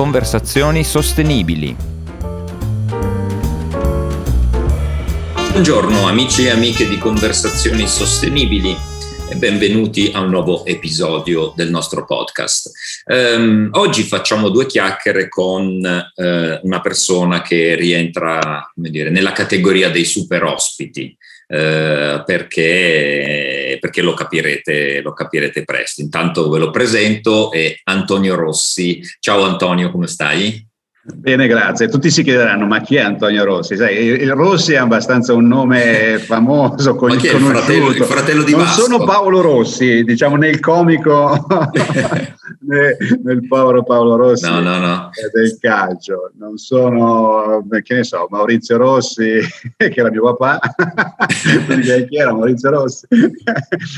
conversazioni sostenibili. Buongiorno amici e amiche di Conversazioni Sostenibili e benvenuti a un nuovo episodio del nostro podcast. Um, oggi facciamo due chiacchiere con uh, una persona che rientra dire, nella categoria dei super ospiti. Uh, perché, perché lo, capirete, lo capirete presto. Intanto ve lo presento, è Antonio Rossi. Ciao Antonio, come stai? Bene, grazie. Tutti si chiederanno, ma chi è Antonio Rossi? Sai, il Rossi è abbastanza un nome famoso, con, il fratello, il fratello di Non Vasco? sono Paolo Rossi, diciamo nel comico, nel, nel, povero Paolo Rossi no, no, no. del calcio. Non sono, che ne so, Maurizio Rossi, che era mio papà. chi era Maurizio Rossi?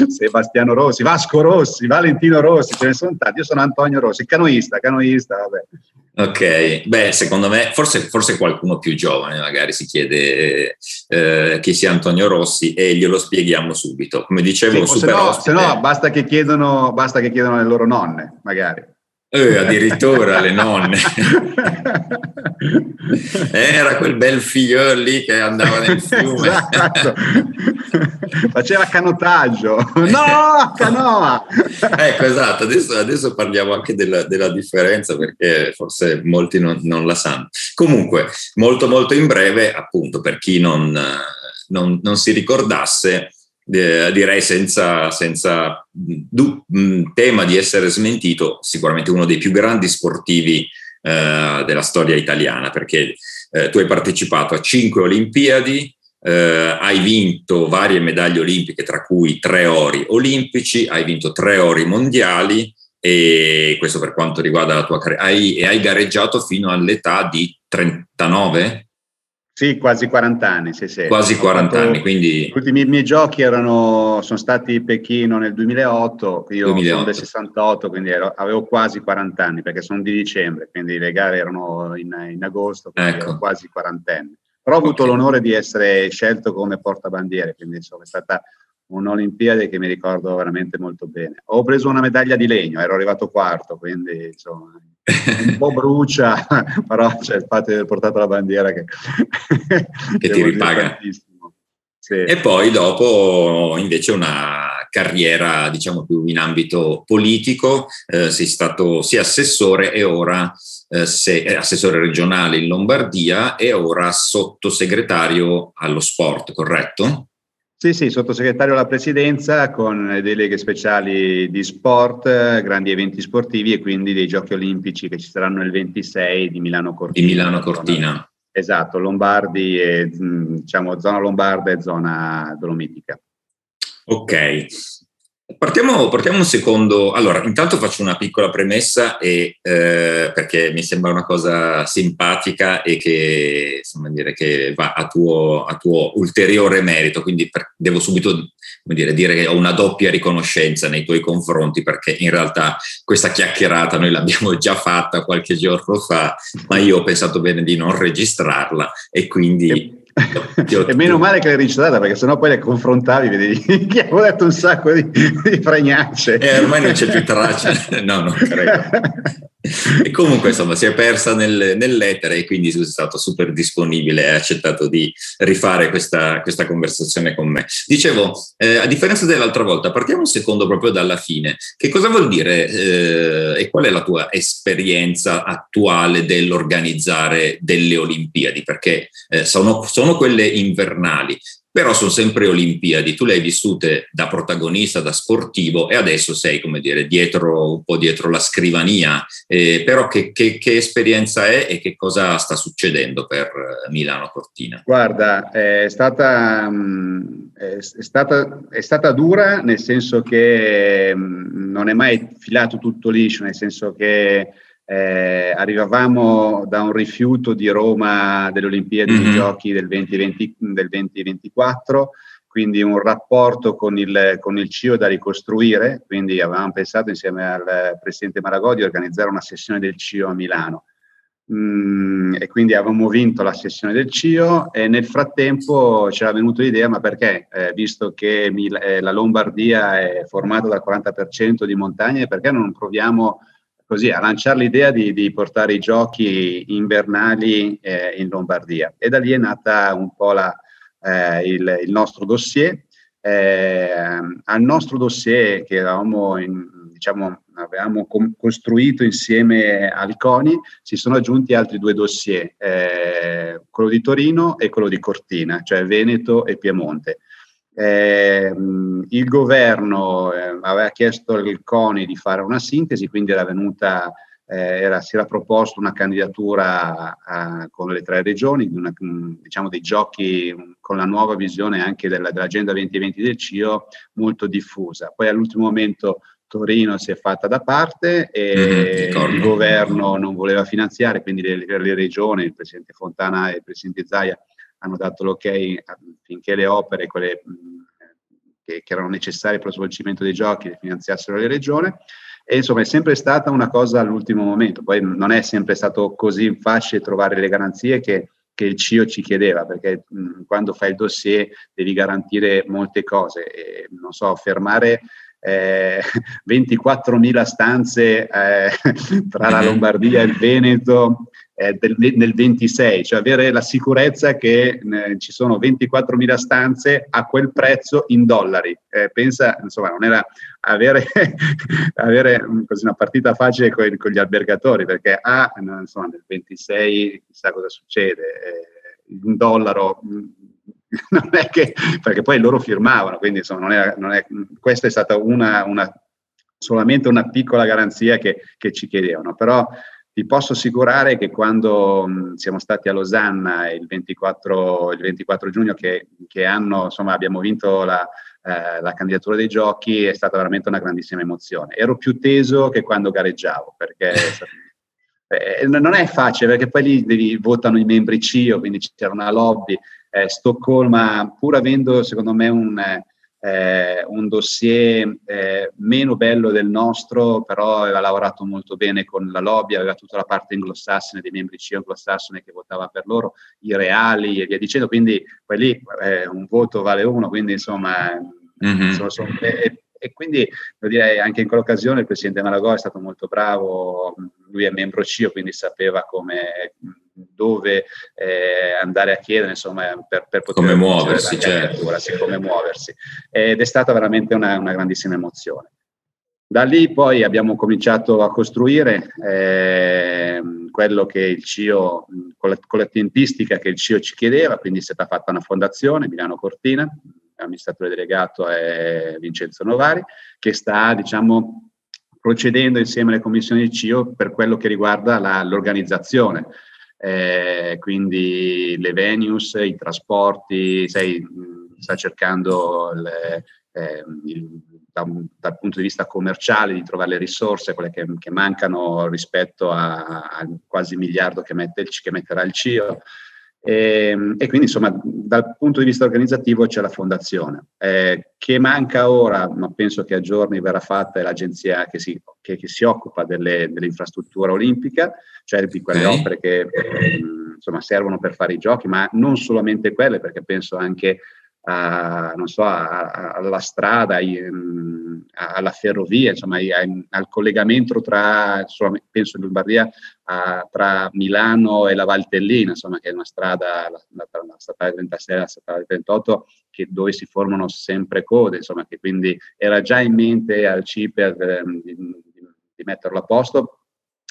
Sebastiano Rossi, Vasco Rossi, Valentino Rossi, ce ne sono tanti. Io sono Antonio Rossi, canoista, canoista, vabbè. Ok, beh, secondo me forse, forse, qualcuno più giovane magari si chiede eh, chi sia Antonio Rossi e glielo spieghiamo subito. Come dicevo, sì, super se no. Se no basta che, chiedono, basta che chiedono le loro nonne, magari. Eh, addirittura le nonne. Era quel bel figlio lì che andava nel fiume. Esatto. Faceva canottaggio. No, canoa! ecco, esatto. Adesso, adesso parliamo anche della, della, differenza perché forse molti non, non, la sanno. Comunque, molto molto in breve, appunto, per chi non, non, non si ricordasse, eh, direi senza, senza du- tema di essere smentito, sicuramente uno dei più grandi sportivi eh, della storia italiana, perché eh, tu hai partecipato a cinque Olimpiadi, eh, hai vinto varie medaglie olimpiche, tra cui tre ori olimpici, hai vinto tre ori mondiali e questo per quanto riguarda la tua carriera, hai, e hai gareggiato fino all'età di 39? Sì, quasi 40 anni, sì, sì. Quasi 40 anni, quindi... Gli ultimi miei giochi erano, sono stati Pechino nel 2008, io 2008. sono del 68, quindi ero, avevo quasi 40 anni, perché sono di dicembre, quindi le gare erano in, in agosto, quindi ecco. ero quasi quarantenni. Però ho avuto okay. l'onore di essere scelto come portabandiere, quindi insomma è stata un'Olimpiade che mi ricordo veramente molto bene. Ho preso una medaglia di legno, ero arrivato quarto, quindi insomma un po' brucia, però c'è il fatto di aver portato la bandiera che, che ti ripaga. Sì. E poi dopo invece una carriera diciamo più in ambito politico, eh, sei stato sia assessore e ora eh, se, eh, assessore regionale in Lombardia e ora sottosegretario allo sport, corretto? Sì, sì, sottosegretario alla presidenza con le deleghe speciali di sport, grandi eventi sportivi e quindi dei giochi olimpici che ci saranno il 26 di Milano Cortina. Di Milano Cortina. Esatto, Lombardi, e, diciamo zona lombarda e zona dolomitica. Ok, Partiamo, partiamo, un secondo. Allora, intanto faccio una piccola premessa e, eh, perché mi sembra una cosa simpatica e che, insomma, dire, che va a tuo, a tuo, ulteriore merito. Quindi per, devo subito dire, dire, che ho una doppia riconoscenza nei tuoi confronti perché in realtà questa chiacchierata noi l'abbiamo già fatta qualche giorno fa, ma io ho pensato bene di non registrarla e quindi e meno male che l'hai registrata perché sennò poi le confrontavi vedevi che avevo detto un sacco di, di fregnacce. E eh, ormai non c'è più traccia. No non credo e comunque insomma si è persa nel, nell'etere e quindi sei stato super disponibile e hai accettato di rifare questa, questa conversazione con me. Dicevo eh, a differenza dell'altra volta partiamo un secondo proprio dalla fine. Che cosa vuol dire eh, e qual è la tua esperienza attuale dell'organizzare delle Olimpiadi? Perché eh, sono sono quelle invernali, però sono sempre Olimpiadi, tu le hai vissute da protagonista, da sportivo e adesso sei, come dire, dietro, un po' dietro la scrivania, eh, però che, che, che, esperienza è e che cosa sta succedendo per eh, Milano Cortina? Guarda, è stata, mm, è stata, è stata dura nel senso che mm, non è mai filato tutto liscio, nel senso che eh, arrivavamo da un rifiuto di Roma delle Olimpiadi mm-hmm. dei Giochi del 2020, del 2024, quindi un rapporto con il, con il CIO da ricostruire, quindi avevamo pensato insieme al Presidente Maragò di organizzare una sessione del CIO a Milano. Mm, e quindi avevamo vinto la sessione del CIO e nel frattempo c'era venuta l'idea ma perché eh, visto che Mil- eh, la Lombardia è formata dal 40% di montagne perché non proviamo così, a lanciare l'idea di, di, portare i giochi invernali eh, in Lombardia. E da lì è nata un po' la, eh, il, il, nostro dossier. Eh, al nostro dossier che eravamo in, diciamo, avevamo com- costruito insieme al CONI, si sono aggiunti altri due dossier, eh, quello di Torino e quello di Cortina, cioè Veneto e Piemonte. Eh, il governo eh, aveva chiesto al CONI di fare una sintesi, quindi era venuta, era, si era proposto una candidatura a, con le tre regioni, una, diciamo dei giochi con la nuova visione anche della, dell'agenda 2020 del CIO molto diffusa. Poi all'ultimo momento Torino si è fatta da parte e mm, il governo non voleva finanziare, quindi le, le regioni, il Presidente Fontana e il Presidente Zaia hanno dato l'ok finché le opere, quelle che, che, erano necessarie per lo svolgimento dei giochi, le finanziassero le regioni. E insomma è sempre stata una cosa all'ultimo momento, poi non è sempre stato così facile trovare le garanzie che, che il CIO ci chiedeva, perché mh, quando fai il dossier devi garantire molte cose, e, non so, fermare eh, 24.000 stanze eh, tra la Lombardia e il Veneto eh, del, nel 26, cioè avere la sicurezza che eh, ci sono 24.000 stanze a quel prezzo in dollari. Eh, pensa, insomma, non era avere, avere così una partita facile con, con, gli albergatori, perché ah, insomma, nel 26 chissà cosa succede, eh, un dollaro non è che, perché poi loro firmavano, quindi insomma non è, non è, questa è stata una, una, solamente una piccola garanzia che, che, ci chiedevano, però ti posso assicurare che quando mh, siamo stati a Losanna il 24, il 24 giugno, che, che anno insomma, abbiamo vinto la, eh, la candidatura dei giochi, è stata veramente una grandissima emozione. Ero più teso che quando gareggiavo, perché... Eh, non è facile perché poi lì devi, votano i membri CIO, quindi c'era una lobby, eh, Stoccolma, pur avendo secondo me un, eh, un dossier eh, meno bello del nostro, però aveva lavorato molto bene con la lobby, aveva tutta la parte anglosassone dei membri CIO anglosassone che votava per loro, i reali e via dicendo, quindi poi lì eh, un voto vale uno, quindi insomma... Mm-hmm. Sono, sono, e quindi direi anche in quell'occasione il presidente Malagò è stato molto bravo, lui è membro CIO, quindi sapeva come, dove eh, andare a chiedere, insomma, per, per poter come muoversi, certo. sì, come muoversi. Ed è stata veramente una, una grandissima emozione. Da lì poi abbiamo cominciato a costruire eh, quello che il CIO, con la, con la, tempistica che il CIO ci chiedeva, quindi è stata fatta una fondazione, Milano Cortina, l'amministratore delegato è Vincenzo Novari, che sta, diciamo, procedendo insieme alle commissioni del CIO per quello che riguarda la, l'organizzazione. Eh, quindi le venues, i trasporti, sei, sta cercando le, eh, il, da, dal punto di vista commerciale di trovare le risorse, quelle che, che mancano rispetto al quasi miliardo che, mette, che metterà il CIO. E, ehm, e, quindi insomma dal punto di vista organizzativo c'è la fondazione. Eh, che manca ora, ma penso che a giorni verrà fatta, è l'agenzia che si, che, che si occupa delle, dell'infrastruttura olimpica, cioè di quelle okay. opere che insomma, servono per fare i giochi, ma non solamente quelle, perché penso anche a, non so, a, a, alla strada, alla ferrovia, insomma, al collegamento tra, penso in Lombardia, tra Milano e la Valtellina, insomma, che è una strada, la, la, la statale 36 e la statale 38, che, dove si formano sempre code, insomma, che quindi era già in mente al CIPER ehm, di, di, di metterlo a posto,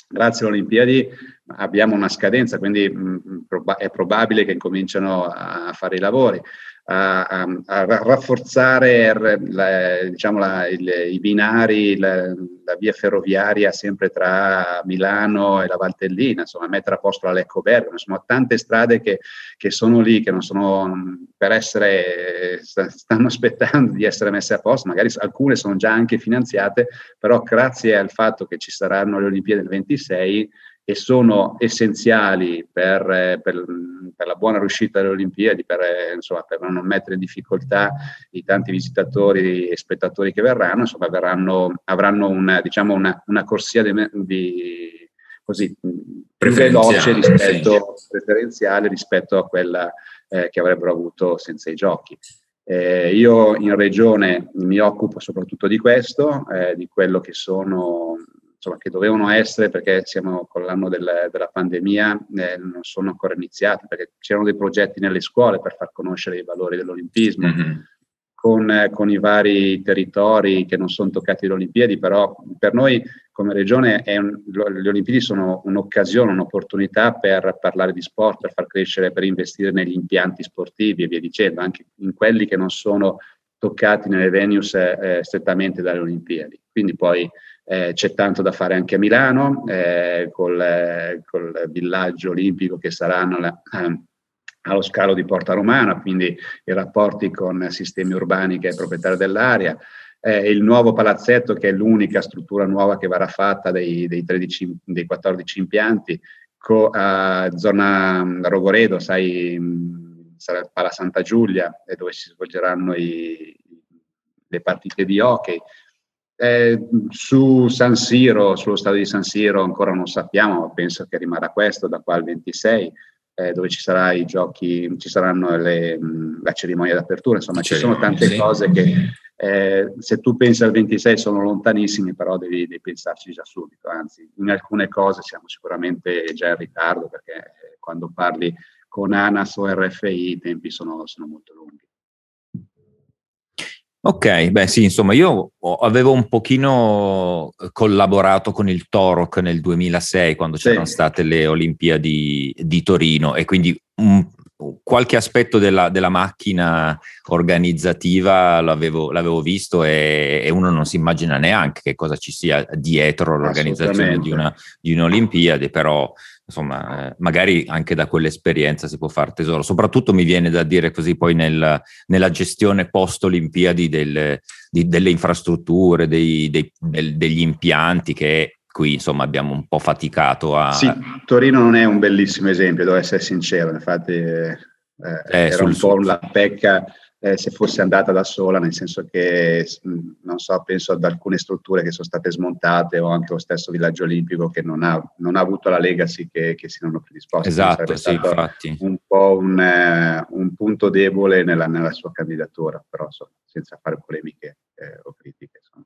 grazie alle Olimpiadi abbiamo una scadenza, quindi mh, proba- è probabile che incominciano a fare i lavori. A, a, a rafforzare la, diciamo la, il, i binari, la, la, via ferroviaria sempre tra Milano e la Valtellina, insomma mettere a posto la Lecco Bergamo, insomma tante strade che, che, sono lì, che non sono per essere, stanno aspettando di essere messe a posto, magari alcune sono già anche finanziate, però grazie al fatto che ci saranno le Olimpiadi del 26 e sono essenziali per, eh, per, per, la buona riuscita delle Olimpiadi, per, eh, insomma, per, non mettere in difficoltà i tanti visitatori e spettatori che verranno, insomma, verranno, avranno una, diciamo una, una corsia di, di così, più veloce rispetto, preferenziale rispetto a quella eh, che avrebbero avuto senza i giochi. Eh, io in regione mi occupo soprattutto di questo, eh, di quello che sono insomma, che dovevano essere perché siamo con l'anno del, della pandemia, eh, non sono ancora iniziati, perché c'erano dei progetti nelle scuole per far conoscere i valori dell'olimpismo. Mm-hmm. Con, eh, con, i vari territori che non sono toccati dalle Olimpiadi, però per noi come regione un, le Olimpiadi sono un'occasione, un'opportunità per parlare di sport, per far crescere, per investire negli impianti sportivi e via dicendo, anche in quelli che non sono toccati nelle venues eh, strettamente dalle Olimpiadi. Quindi poi eh, c'è tanto da fare anche a Milano, eh, col, eh, col, villaggio olimpico che saranno la, ehm, allo scalo di Porta Romana, quindi i rapporti con sistemi urbani che è proprietario dell'area. Eh, il nuovo palazzetto, che è l'unica struttura nuova che verrà fatta dei, dei, 13, dei 14 impianti, co, a zona Rogoredo, sai, sarà il Pala Santa Giulia, dove si svolgeranno i, le partite di hockey. Eh, su San Siro, sullo stadio di San Siro ancora non sappiamo, ma penso che rimarrà questo da qua al 26, eh, dove ci, sarà i giochi, ci saranno le, la cerimonia d'apertura, insomma ci sono tante sì. cose che eh, se tu pensi al 26 sono lontanissimi, però devi, devi, pensarci già subito, anzi in alcune cose siamo sicuramente già in ritardo perché eh, quando parli con ANAS o RFI i tempi sono, sono molto lunghi. Ok, beh sì, insomma, io avevo un pochino eh, collaborato con il Toroc nel 2006 quando sì. c'erano state le Olimpiadi di Torino e quindi un, qualche aspetto della, della, macchina organizzativa l'avevo, l'avevo visto e, e, uno non si immagina neanche che cosa ci sia dietro l'organizzazione di, una, di un'Olimpiade, però insomma, eh, magari anche da quell'esperienza si può fare tesoro. Soprattutto mi viene da dire così poi nel, nella gestione post-Olimpiadi delle, di, delle infrastrutture, dei, dei, del, degli impianti che qui insomma abbiamo un po' faticato a... Sì, Torino non è un bellissimo esempio, devo essere sincero, infatti eh, eh, era sul, un po' la pecca eh, se fosse andata da sola, nel senso che, non so, penso ad alcune strutture che sono state smontate o anche lo stesso villaggio olimpico che non ha, non ha avuto la legacy che, che si erano predisposti. Esatto, sì, infatti. Un po' un, eh, un punto debole nella, nella, sua candidatura, però insomma, senza fare polemiche eh, o critiche. Insomma.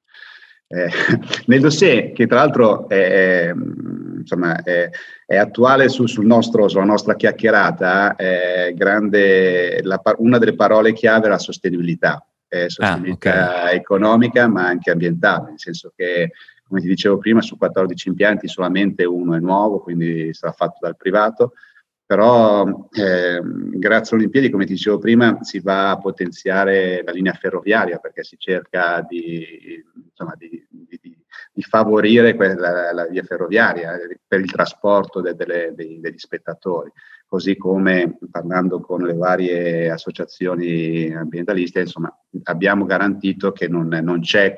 Eh, nel dossier, che tra l'altro è, insomma, è, è attuale su, sul nostro, sulla nostra chiacchierata, grande, la, una delle parole chiave è la sostenibilità, eh, sostenibilità ah, okay. economica ma anche ambientale, nel senso che, come ti dicevo prima, su 14 impianti solamente uno è nuovo, quindi sarà fatto dal privato, però eh, grazie alle Olimpiadi, come ti dicevo prima, si va a potenziare la linea ferroviaria perché si cerca di, insomma, di, di, di favorire quella, la via ferroviaria per il trasporto de, de, de, degli spettatori, così come parlando con le varie associazioni ambientaliste, insomma, abbiamo garantito che non, non c'è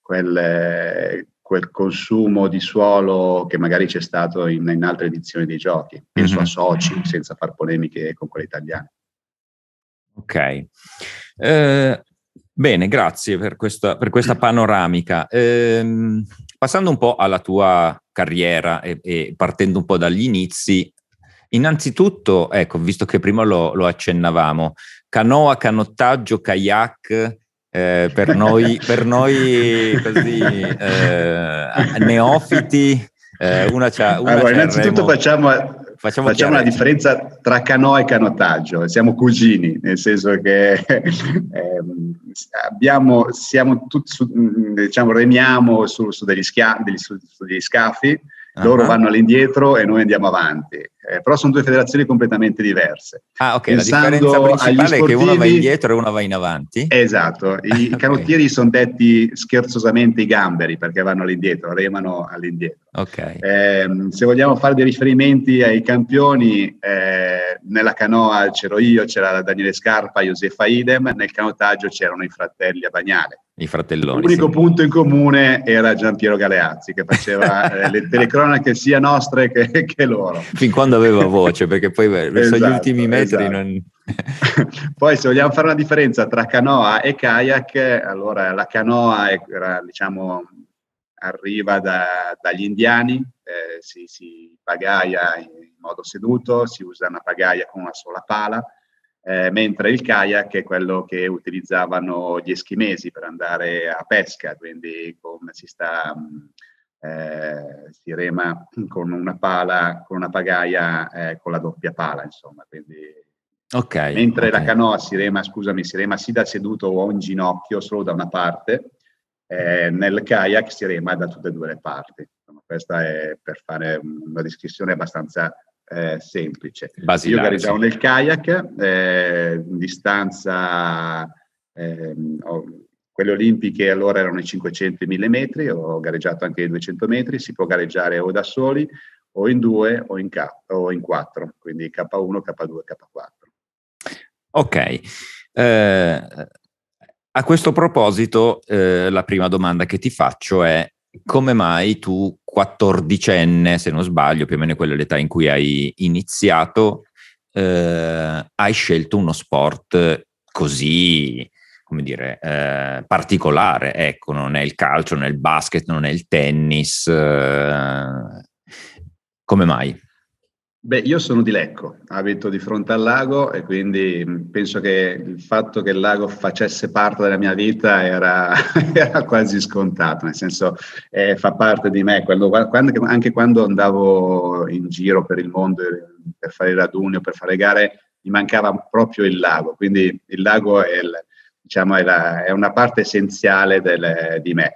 quel, quel consumo di suolo che magari c'è stato in, in altre edizioni dei giochi. Penso mm-hmm. a Soci, senza far polemiche con quelle italiane. Ok. Eh, bene, grazie per questa, per questa panoramica. Eh, passando un po' alla tua carriera e, e, partendo un po' dagli inizi, innanzitutto, ecco, visto che prima lo, lo accennavamo, canoa, canottaggio, kayak, eh, per, noi, per noi così eh, neofiti, eh, una c'ha, una allora, innanzitutto facciamo, facciamo, facciamo la differenza tra canoa e canottaggio, siamo cugini, nel senso che ehm, abbiamo, siamo tutti, su, diciamo, remiamo su, su, degli, schia, degli, su degli scafi, loro uh-huh. vanno all'indietro e noi andiamo avanti. Eh, però sono due federazioni completamente diverse. Ah, ok. Pensando la differenza principale sportivi, è che uno va indietro e uno va in avanti. Esatto. I okay. canottieri sono detti scherzosamente i gamberi perché vanno all'indietro, remano all'indietro. Ok. Eh, se vogliamo fare dei riferimenti ai campioni, eh, nella canoa c'ero io, c'era Daniele Scarpa, Josefa Idem, nel canottaggio c'erano i fratelli a Bagnale i fratelloni. L'unico sì. punto in comune era Giampiero Galeazzi che faceva eh, le telecronache sia nostre che, che, loro. Fin quando aveva voce, perché poi verso esatto, gli ultimi metri esatto. non... poi se vogliamo fare una differenza tra canoa e kayak, allora la canoa era, diciamo, arriva da, dagli indiani, eh, si, si pagaia in modo seduto, si usa una pagaia con una sola pala, eh, mentre il kayak è quello che utilizzavano gli eschimesi per andare a pesca, quindi come si sta eh, si rema con una pala, con una pagaia eh, con la doppia pala, insomma, quindi okay, mentre okay. la canoa si rema, scusami, si rema sì da seduto o in ginocchio, solo da una parte, eh, nel kayak si rema da tutte e due le parti. Insomma, questa è per fare una descrizione abbastanza eh, semplice. Basilare, Io gareggiavo sì. nel kayak, eh, in distanza, eh, ho, quelle olimpiche allora erano i 500 e 1000 metri, ho gareggiato anche i 200 metri, si può gareggiare o da soli o in due o in, K, o in quattro, quindi K1, K2, K4. Ok. Eh, a questo proposito, eh, la prima domanda che ti faccio è come mai tu, quattordicenne, se non sbaglio, più o meno quella l'età in cui hai iniziato, eh, hai scelto uno sport così, come dire, eh, particolare? Ecco, non è il calcio, non è il basket, non è il tennis. Eh, come mai? Beh, io sono di Lecco, abito di fronte al lago e quindi penso che il fatto che il lago facesse parte della mia vita era, era quasi scontato, nel senso eh, fa parte di me. Quando, quando, anche quando andavo in giro per il mondo per fare raduni o per fare gare, mi mancava proprio il lago, quindi il lago è, il, diciamo, è, la, è una parte essenziale del, di me.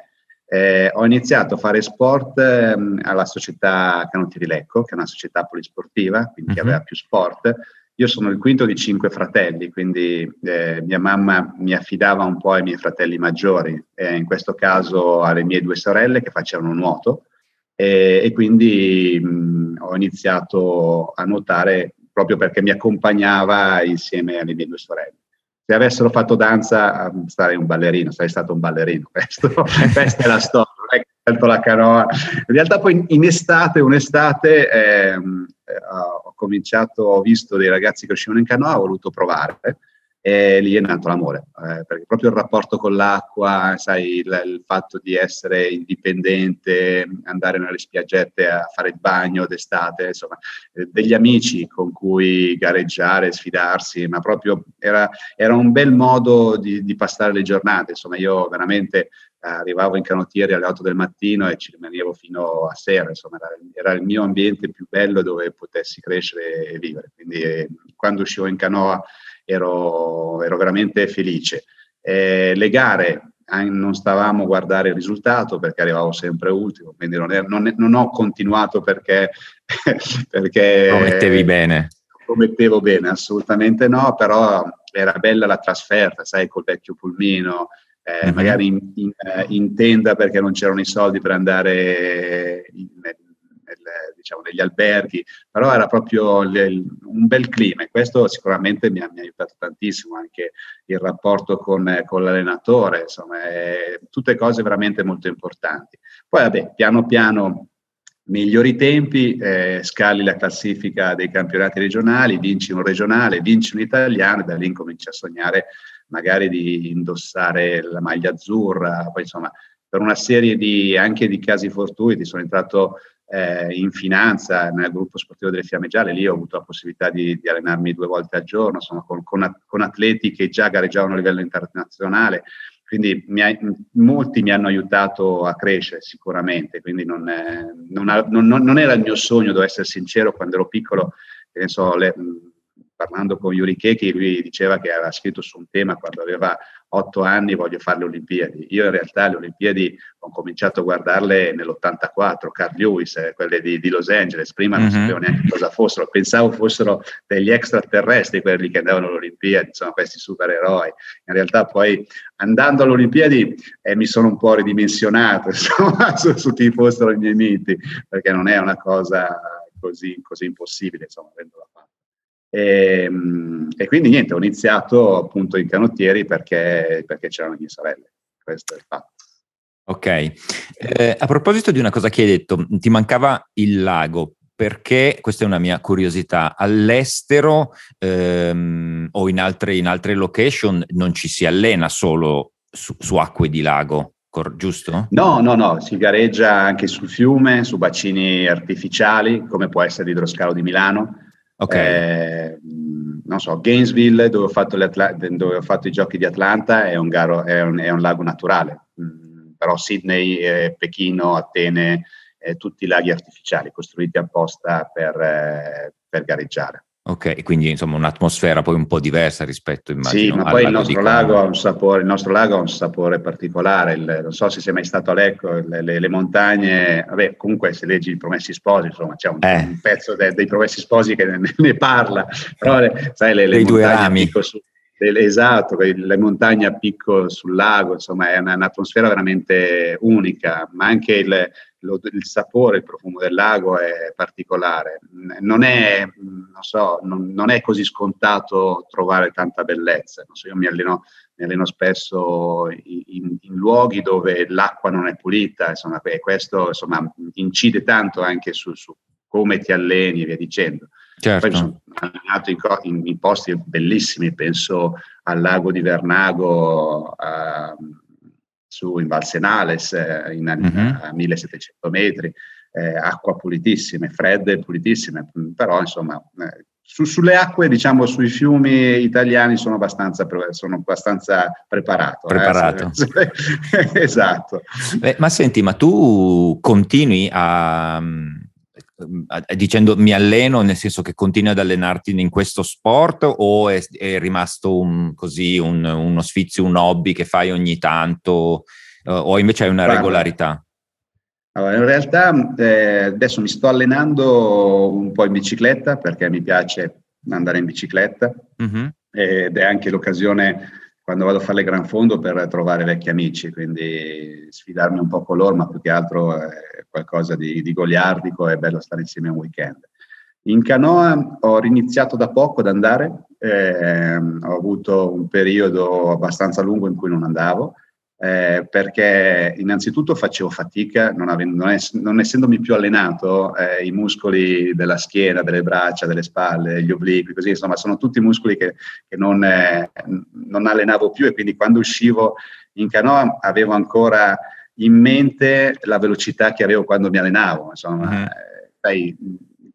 Eh, ho iniziato a fare sport ehm, alla società Canottieri Lecco, che è una società polisportiva, quindi uh-huh. che aveva più sport. Io sono il quinto di cinque fratelli, quindi eh, mia mamma mi affidava un po' ai miei fratelli maggiori, eh, in questo caso alle mie due sorelle che facevano nuoto, e quindi mh, ho iniziato a nuotare proprio perché mi accompagnava insieme alle mie due sorelle se avessero fatto danza sarei un ballerino, sarei stato un ballerino. Questo, questa è la storia, non è che ho scelto la canoa. In realtà poi in estate, un'estate, ehm, eh, ho cominciato, ho visto dei ragazzi che uscivano in canoa, ho voluto provare e lì è nato l'amore, eh, perché proprio il rapporto con l'acqua, sai, il, il, fatto di essere indipendente, andare nelle spiaggette a fare il bagno d'estate, insomma, eh, degli amici con cui gareggiare, sfidarsi, ma proprio era, era un bel modo di, di, passare le giornate, insomma, io veramente arrivavo in canottieri alle 8 del mattino e ci rimanevo fino a sera, insomma, era, era il mio ambiente più bello dove potessi crescere e vivere, quindi eh, quando uscivo in canoa ero, ero veramente felice. Eh, le gare non stavamo a guardare il risultato perché arrivavo sempre ultimo, quindi non, è, non, non ho continuato perché, perché promettevi bene. Promettevo bene, assolutamente no, però era bella la trasferta, sai, col vecchio pulmino, eh, mm-hmm. magari in, in, in, tenda perché non c'erano i soldi per andare in, nel, diciamo, negli alberghi, però era proprio il, un bel clima e questo sicuramente mi ha, mi ha, aiutato tantissimo, anche il rapporto con, con l'allenatore, insomma, tutte cose veramente molto importanti. Poi vabbè, piano piano migliori tempi, eh, scali la classifica dei campionati regionali, vinci un regionale, vinci un italiano e da lì incominci a sognare magari di indossare la maglia azzurra, poi insomma per una serie di, anche di casi fortuiti sono entrato eh, in finanza nel gruppo sportivo delle Fiamme Gialle, lì ho avuto la possibilità di, di allenarmi due volte al giorno, insomma, con, con, atleti che già gareggiavano a livello internazionale, quindi mi ha, molti mi hanno aiutato a crescere sicuramente, quindi non, è, non, non, non, era il mio sogno, devo essere sincero, quando ero piccolo, che le, parlando con Yuri Kechi, lui diceva che aveva scritto su un tema quando aveva otto anni, voglio fare le Olimpiadi. Io in realtà le Olimpiadi ho cominciato a guardarle nell'84, Carl Lewis, eh, quelle di, di, Los Angeles, prima non mm-hmm. sapevo neanche cosa fossero, pensavo fossero degli extraterrestri quelli che andavano alle Olimpiadi, insomma questi supereroi. In realtà poi andando alle Olimpiadi eh, mi sono un po' ridimensionato insomma, su, su chi fossero i miei miti, perché non è una cosa così, così impossibile, insomma, avendola fatta. E, ehm, e, quindi niente, ho iniziato appunto in canottieri perché, perché c'erano mie sorelle. Questo è il fatto. Ok, eh, a proposito di una cosa che hai detto, ti mancava il lago, perché questa è una mia curiosità, all'estero ehm, o in altre, in altre, location non ci si allena solo su, su, acque di lago, giusto? No, no, no, si gareggia anche sul fiume, su bacini artificiali, come può essere l'idroscalo di Milano, Okay. Eh, non so, Gainesville, dove ho, fatto dove ho, fatto i giochi di Atlanta, è un, garo, è un, è un lago naturale. Mm, però Sydney, eh, Pechino, Atene, eh, tutti laghi artificiali costruiti apposta per, eh, per gareggiare. Ok, quindi insomma un'atmosfera poi un po' diversa rispetto immagino. Sì, ma poi il nostro, lago ha un sapore, il nostro lago ha un sapore particolare, il, non so se sei mai stato a Lecco, le, le, le, montagne, vabbè comunque se leggi i Promessi Sposi, insomma c'è un, eh. un pezzo de, dei Promessi Sposi che ne, ne parla, però le, sai le, le due rami. Su, esatto, le montagne a picco sul lago, insomma è una, un'atmosfera veramente unica, ma anche il, lo, il sapore, il profumo del lago è particolare. Non è, non so, non, non è così scontato trovare tanta bellezza. So, io mi alleno, mi alleno spesso in, in, luoghi dove l'acqua non è pulita, insomma, e questo insomma, incide tanto anche su, su come ti alleni e via dicendo. Certo. Poi sono allenato in, in, in, posti bellissimi, penso al lago di Vernago, a, su in Valsenales, eh, in, mm-hmm. a 1700 metri, eh, acqua pulitissime, fredde pulitissime, però insomma eh, su, sulle acque, diciamo, sui fiumi italiani sono abbastanza, sono abbastanza preparato. Eh, preparato. Eh? esatto. Beh, ma senti, ma tu continui a dicendo mi alleno nel senso che continui ad allenarti in questo sport o è, è rimasto un, così un, uno sfizio, un hobby che fai ogni tanto uh, o invece hai una Guarda, regolarità? Allora, in realtà eh, adesso mi sto allenando un po' in bicicletta perché mi piace andare in bicicletta mm-hmm. ed è anche l'occasione quando vado a fare le gran fondo per trovare vecchi amici, quindi sfidarmi un po' con loro, ma più che altro è qualcosa di, di goliardico, è bello stare insieme un weekend. In canoa ho riniziato da poco ad andare, eh, ho avuto un periodo abbastanza lungo in cui non andavo, eh, perché innanzitutto facevo fatica, non, avendo, non, ess- non essendomi più allenato, eh, i muscoli della schiena, delle braccia, delle spalle, gli obliqui, così insomma sono tutti muscoli che, che non, eh, non, allenavo più e quindi quando uscivo in canoa avevo ancora in mente la velocità che avevo quando mi allenavo, insomma, mm-hmm. sai,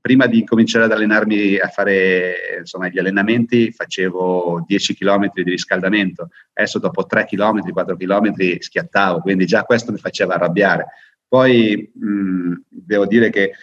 prima di cominciare ad allenarmi a fare insomma, gli allenamenti facevo 10 km di riscaldamento, adesso dopo 3 km, 4 km schiattavo, quindi già questo mi faceva arrabbiare. Poi mh, devo dire che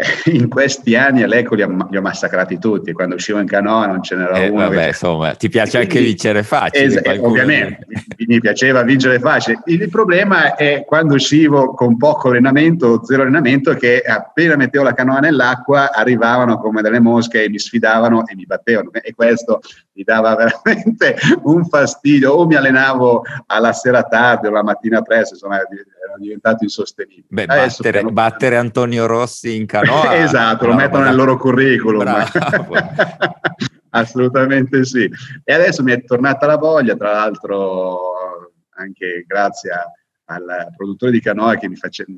eh, in questi anni a Lecco li ho, li ho, massacrati tutti, quando uscivo in canoa non ce n'era eh, uno. Vabbè, che... insomma, ti piace anche vincere facile. Es- ovviamente, mi piaceva vincere facile. Il problema è quando uscivo con poco allenamento, zero allenamento, che appena mettevo la canoa nell'acqua arrivavano come delle mosche e mi sfidavano e mi battevano. E questo mi dava veramente un fastidio. O mi allenavo alla sera tardi o la mattina presto, insomma, era diventato insostenibile. Beh, battere, piano... battere, Antonio Rossi in canoa. esatto, lo mettono nel loro curriculum. Assolutamente sì. E adesso mi è tornata la voglia, tra l'altro anche grazie al produttore di canoa che mi faceva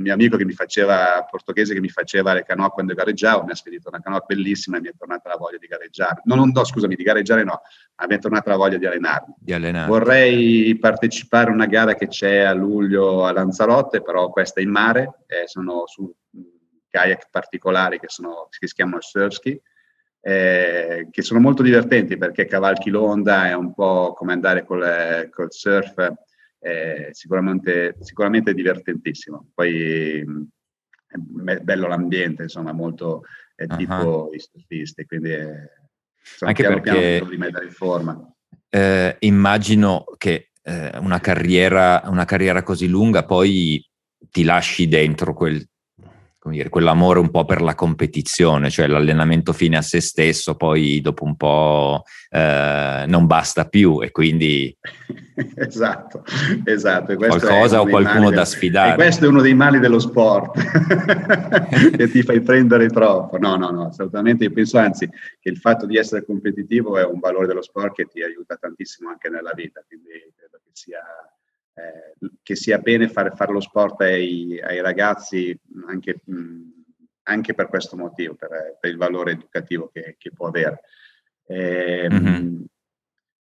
un mio amico che mi faceva, portoghese che mi faceva le canoa quando gareggiavo, mi ha spedito una canoa bellissima e mi è tornata la voglia di gareggiare. No, non, no, scusami, di gareggiare no, ma mi è tornata la voglia di allenarmi. Di allenarmi. Vorrei partecipare a una gara che c'è a luglio a Lanzarote, però questa è in mare, eh, sono su kayak particolari che, sono, che si chiamano surfski, eh, che sono molto divertenti perché cavalchi l'onda, è un po' come andare col, col surf è sicuramente, sicuramente divertentississimo. Poi è bello l'ambiente, insomma, molto è tipo uh-huh. i surfisti, quindi è, insomma, anche piano perché piano di mettere in forma. Eh, immagino che eh, una, carriera, una carriera così lunga poi ti lasci dentro quel come dire, quell'amore un po' per la competizione, cioè l'allenamento fine a se stesso, poi dopo un po' eh, non basta più e quindi... esatto, esatto. Qualcosa o qualcuno da sfidare. E questo è uno dei mali dello sport, che ti fai prendere troppo. No, no, no, assolutamente. Io penso anzi che il fatto di essere competitivo è un valore dello sport che ti aiuta tantissimo anche nella vita, quindi credo che sia eh, che sia bene fare, fare lo sport ai, ai ragazzi anche, mh, anche, per questo motivo, per, per il valore educativo che, che può avere. Eh, mm-hmm.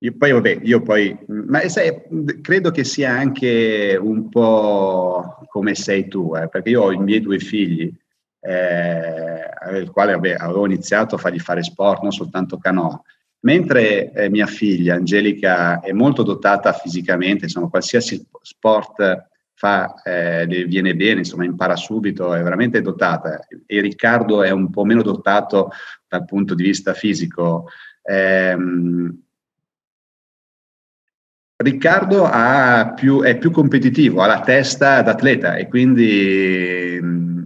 Io poi, vabbè, io poi, ma sai, credo che sia anche un po' come sei tu, eh, perché io ho i miei due figli, eh, al quale vabbè, avevo iniziato a fargli fare sport, non soltanto canoa, Mentre eh, mia figlia Angelica è molto dotata fisicamente, insomma, qualsiasi sport fa, eh, viene bene, insomma, impara subito, è veramente dotata. E Riccardo è un po' meno dotato dal punto di vista fisico. Ehm, Riccardo più, è più competitivo, ha la testa d'atleta e quindi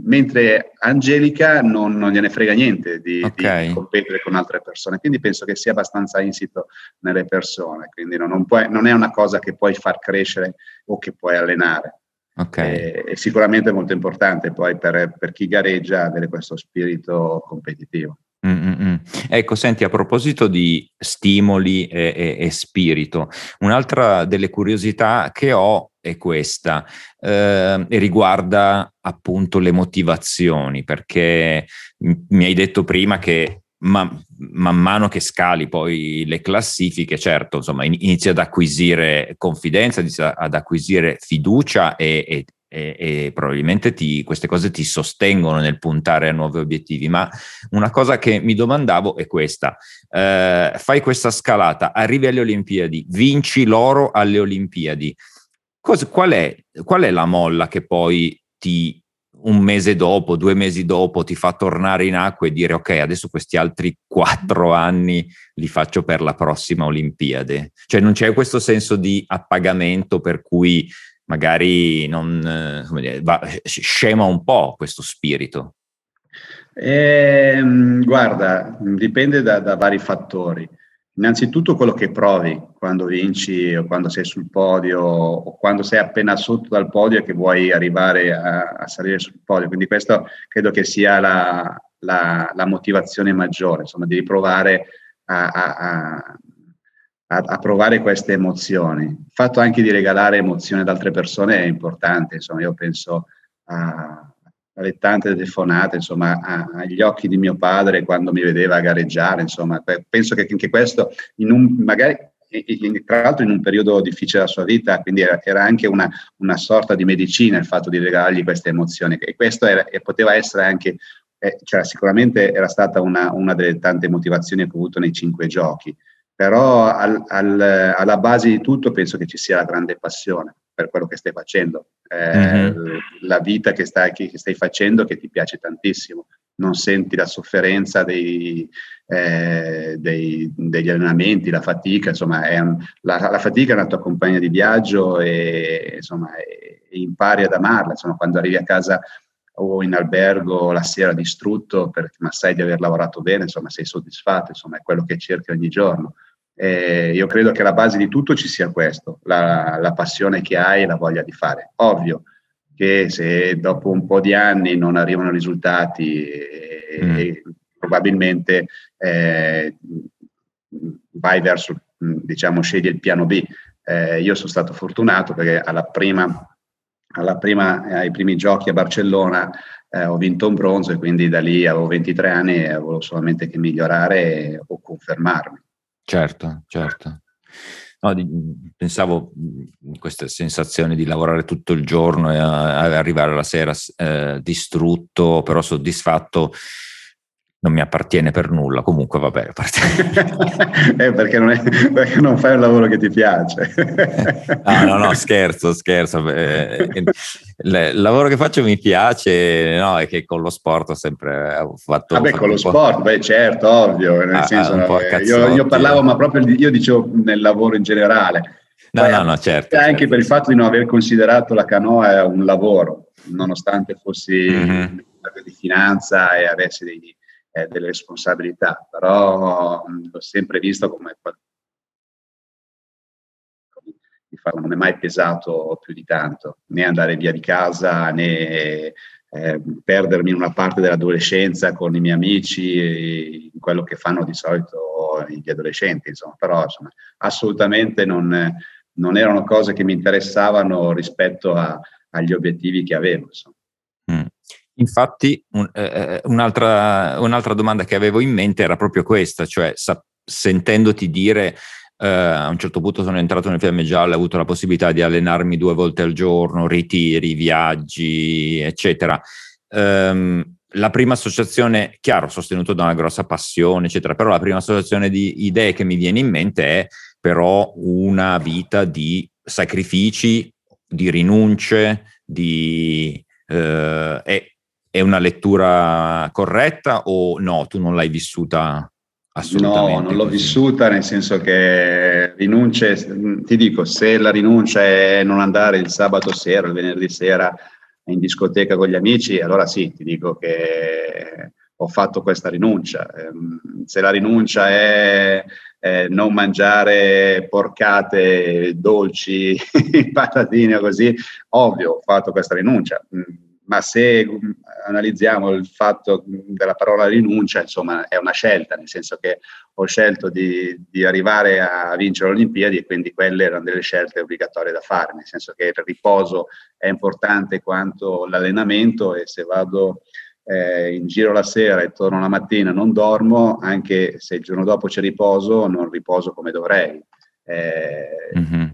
mentre Angelica non, non, gliene frega niente di, okay. di, competere con altre persone, quindi penso che sia abbastanza insito nelle persone, quindi non, non, puoi, non è una cosa che puoi far crescere o che puoi allenare. Okay. E, è sicuramente molto importante poi per, per chi gareggia avere questo spirito competitivo. Mm-mm. Ecco, senti, a proposito di stimoli e, e, e, spirito, un'altra delle curiosità che ho è questa, eh, e riguarda appunto le motivazioni, perché mi hai detto prima che man, man mano che scali poi le classifiche, certo, insomma, inizi ad acquisire confidenza, inizi ad acquisire fiducia e, e e, e probabilmente ti, queste cose ti sostengono nel puntare a nuovi obiettivi. Ma una cosa che mi domandavo è questa: eh, fai questa scalata, arrivi alle Olimpiadi, vinci l'oro alle Olimpiadi. Cosa, qual, è, qual è la molla che poi ti un mese dopo, due mesi dopo, ti fa tornare in acqua e dire ok, adesso questi altri quattro anni li faccio per la prossima Olimpiade. Cioè non c'è questo senso di appagamento per cui magari non, dire, va, scema un po' questo spirito? Eh, guarda, dipende da, da, vari fattori. Innanzitutto quello che provi quando vinci o quando sei sul podio o quando sei appena sotto dal podio e che vuoi arrivare a, a salire sul podio. Quindi questo credo che sia la, la, la motivazione maggiore, insomma, di riprovare a, a, a, a, provare queste emozioni. Il fatto anche di regalare emozioni ad altre persone è importante, insomma, io penso a, alle tante telefonate, insomma, agli occhi di mio padre quando mi vedeva gareggiare, insomma, penso che anche questo, un, magari tra l'altro in un periodo difficile della sua vita, quindi era, era anche una, una, sorta di medicina il fatto di regalargli queste emozioni e questo era, e poteva essere anche, eh, cioè sicuramente era stata una, una, delle tante motivazioni che ho avuto nei cinque giochi, però al, al, alla base di tutto penso che ci sia la grande passione per quello che stai facendo, eh, mm-hmm. la vita che stai, che stai, facendo che ti piace tantissimo, non senti la sofferenza dei, eh, dei, degli allenamenti, la fatica, insomma è, la, la, fatica è una tua compagna di viaggio e, insomma, e, e impari ad amarla, insomma quando arrivi a casa o in albergo la sera distrutto, perché, ma sai di aver lavorato bene, insomma sei soddisfatto, insomma è quello che cerchi ogni giorno. Eh, io credo che la base di tutto ci sia questo, la, la, passione che hai e la voglia di fare. Ovvio che se dopo un po' di anni non arrivano risultati, eh, mm. probabilmente eh, vai verso, diciamo, scegli il piano B. Eh, io sono stato fortunato perché alla prima prima, ai primi giochi a Barcellona eh, ho vinto un bronzo e quindi da lì avevo 23 anni e avevo solamente che migliorare o confermarmi. Certo, certo. No, di, pensavo questa sensazione di lavorare tutto il giorno e arrivare la sera eh, distrutto, però soddisfatto non mi appartiene per nulla, comunque vabbè. eh, perché, non è, perché, non fai un lavoro che ti piace. ah, no, no, scherzo, scherzo. Eh, il lavoro che faccio mi piace, no, è che con lo sport ho sempre fatto... Vabbè, fatto con lo sport, beh certo, ovvio, nel ah, senso, no, io, io, parlavo, ma proprio io dicevo nel lavoro in generale. No, Poi, no, no, certo. Anche certo. per il fatto di non aver considerato la canoa un lavoro, nonostante fossi mm-hmm. di finanza e avessi dei eh, delle responsabilità, però mh, l'ho sempre visto come non è mai pesato più di tanto, né andare via di casa né eh, perdermi in una parte dell'adolescenza con i miei amici, in quello che fanno di solito gli adolescenti, insomma, però insomma, assolutamente non, non, erano cose che mi interessavano rispetto a, agli obiettivi che avevo. Insomma. Infatti, un, eh, eh, un'altra, un'altra, domanda che avevo in mente era proprio questa, cioè sa, sentendoti dire eh, a un certo punto sono entrato nel Fiamme Gialle, ho avuto la possibilità di allenarmi due volte al giorno, ritiri, viaggi, eccetera. Um, la prima associazione, chiaro, sostenuto da una grossa passione, eccetera, però la prima associazione di idee che mi viene in mente è però una vita di sacrifici, di rinunce, di... Eh, è, è una lettura corretta o no? Tu non l'hai vissuta Assolutamente. No, non l'ho vissuta nel senso che rinunce, ti dico, se la rinuncia è non andare il sabato sera, il venerdì sera in discoteca con gli amici, allora sì, ti dico che ho fatto questa rinuncia. Ehm, se la rinuncia è non mangiare porcate, dolci, patatine o così, ovvio, ho fatto questa rinuncia ma se mm, analizziamo il fatto della parola rinuncia, insomma, è una scelta, nel senso che ho scelto di, di, arrivare a vincere le Olimpiadi e quindi quelle erano delle scelte obbligatorie da fare, nel senso che il riposo è importante quanto l'allenamento e se vado eh, in giro la sera e torno la mattina non dormo, anche se il giorno dopo c'è riposo, non riposo come dovrei. Eh, mm-hmm.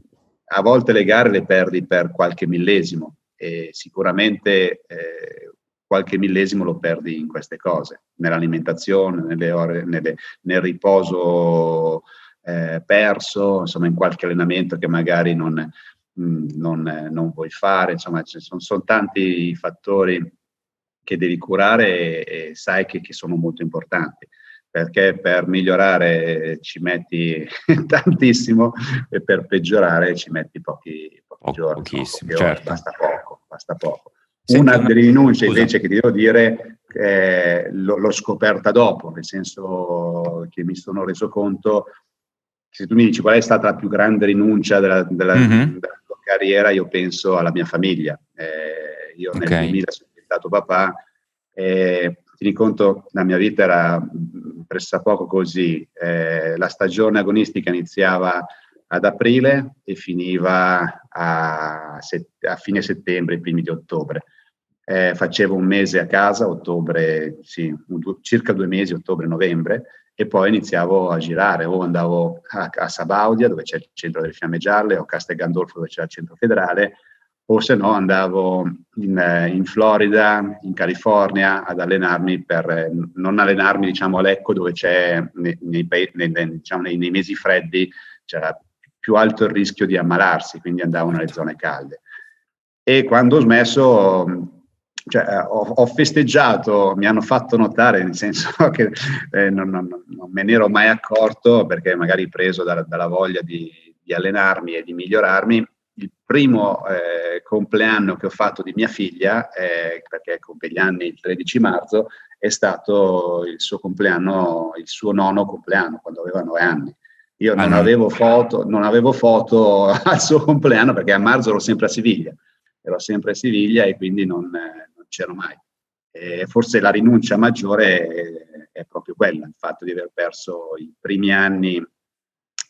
A volte le gare le perdi per qualche millesimo, e sicuramente eh, qualche millesimo lo perdi in queste cose, nell'alimentazione, nelle ore, nelle, nel riposo eh, perso, insomma in qualche allenamento che magari non, mh, mm, non, non vuoi fare, insomma ci sono, sono, tanti fattori che devi curare e, e sai che, che sono molto importanti perché per migliorare ci metti tantissimo e per peggiorare ci metti pochi, pochi giorni. Pochissimo, pochi certo. basta poco, basta poco. Una delle rinunce invece che ti devo dire eh, l'ho scoperta dopo, nel senso che mi sono reso conto, se tu mi dici qual è stata la più grande rinuncia della, della, mm-hmm. della tua carriera, io penso alla mia famiglia. Eh, io okay. nel 2000 sono diventato papà e tieni conto, la mia vita era pressappoco così, eh, la stagione agonistica iniziava ad aprile e finiva a, set- a fine settembre, primi di ottobre. Eh, facevo un mese a casa, ottobre, sì, due, circa due mesi, ottobre-novembre, e poi iniziavo a girare, o andavo a, a Sabaudia, dove c'è il centro delle Fiamme Gialle, o a Castel Gandolfo, dove c'è il centro federale, o se no andavo in, in, Florida, in California ad allenarmi per non allenarmi diciamo a Lecco dove c'è nei, nei, nei, diciamo, nei mesi freddi c'era più alto il rischio di ammalarsi, quindi andavo nelle zone calde. E quando ho smesso, cioè, ho, ho, festeggiato, mi hanno fatto notare, nel senso che eh, non, non, non, me ne ero mai accorto, perché magari preso da, dalla voglia di, di, allenarmi e di migliorarmi, il primo eh, compleanno che ho fatto di mia figlia, eh, perché compie gli anni il 13 marzo, è stato il suo compleanno, il suo nono compleanno, quando aveva nove anni. Io non, avevo foto, non avevo foto al suo compleanno perché a marzo ero sempre a Siviglia, ero sempre a Siviglia e quindi non, non c'ero mai. E forse la rinuncia maggiore è, è, proprio quella, il fatto di aver perso i primi anni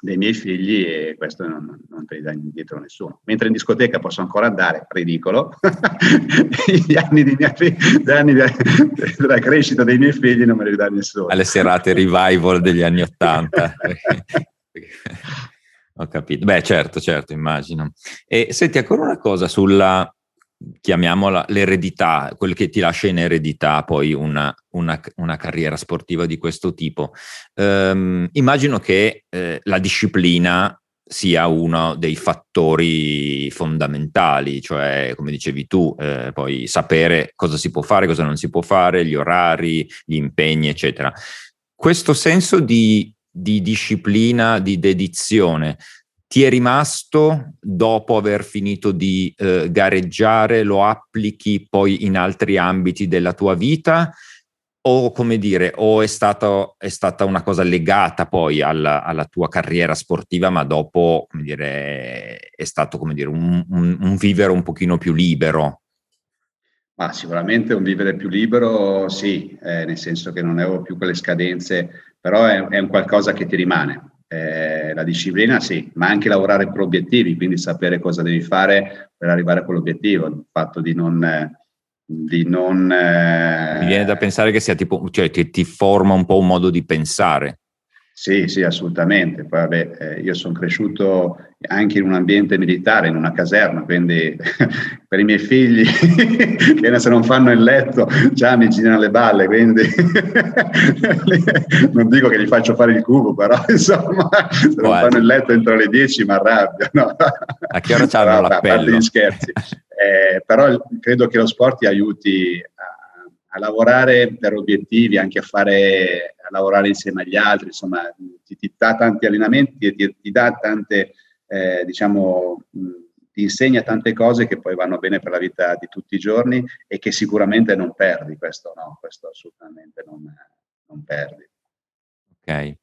dei miei figli e questo non, non te li dà indietro nessuno. Mentre in discoteca posso ancora andare, ridicolo, gli anni, di mia gli anni della crescita dei miei figli non me li dà nessuno. Alle serate revival degli anni Ottanta. Ho capito. Beh, certo, certo, immagino. E senti ancora una cosa sulla, chiamiamola l'eredità, quel che ti lascia in eredità poi una, una, una carriera sportiva di questo tipo. Um, immagino che eh, la disciplina sia uno dei fattori fondamentali, cioè come dicevi tu, eh, poi sapere cosa si può fare, cosa non si può fare, gli orari, gli impegni, eccetera. Questo senso di di disciplina, di dedizione, ti è rimasto dopo aver finito di eh, gareggiare, lo applichi poi in altri ambiti della tua vita? O come dire, o è, stato, è stata una cosa legata poi alla, alla, tua carriera sportiva, ma dopo, come dire, è stato come dire, un, un, un vivere un pochino più libero? Ma sicuramente un vivere più libero, sì, eh, nel senso che non avevo più quelle scadenze, però è, è un qualcosa che ti rimane. Eh, la disciplina sì, ma anche lavorare per obiettivi, quindi sapere cosa devi fare per arrivare a quell'obiettivo, il fatto di non... di non eh... Mi viene da pensare che sia tipo, cioè che ti forma un po' un modo di pensare. Sì, sì, assolutamente. Poi, vabbè, eh, io sono cresciuto anche in un ambiente militare, in una caserma, quindi per i miei figli, che se non fanno il letto già mi girano le balle, quindi non dico che gli faccio fare il cubo, però insomma, se non fanno il letto entro le 10 mi arrabbio. No? A che ora c'hanno l'appello? A parte gli scherzi. Eh, però credo che lo sport ti aiuti a lavorare per obiettivi, anche a, fare, a lavorare insieme agli altri, insomma, ti, ti dà tanti allenamenti e ti, ti dà tante, eh, diciamo, ti insegna tante cose che poi vanno bene per la vita di tutti i giorni e che sicuramente non perdi, questo no, questo assolutamente non, non perdi. Ok.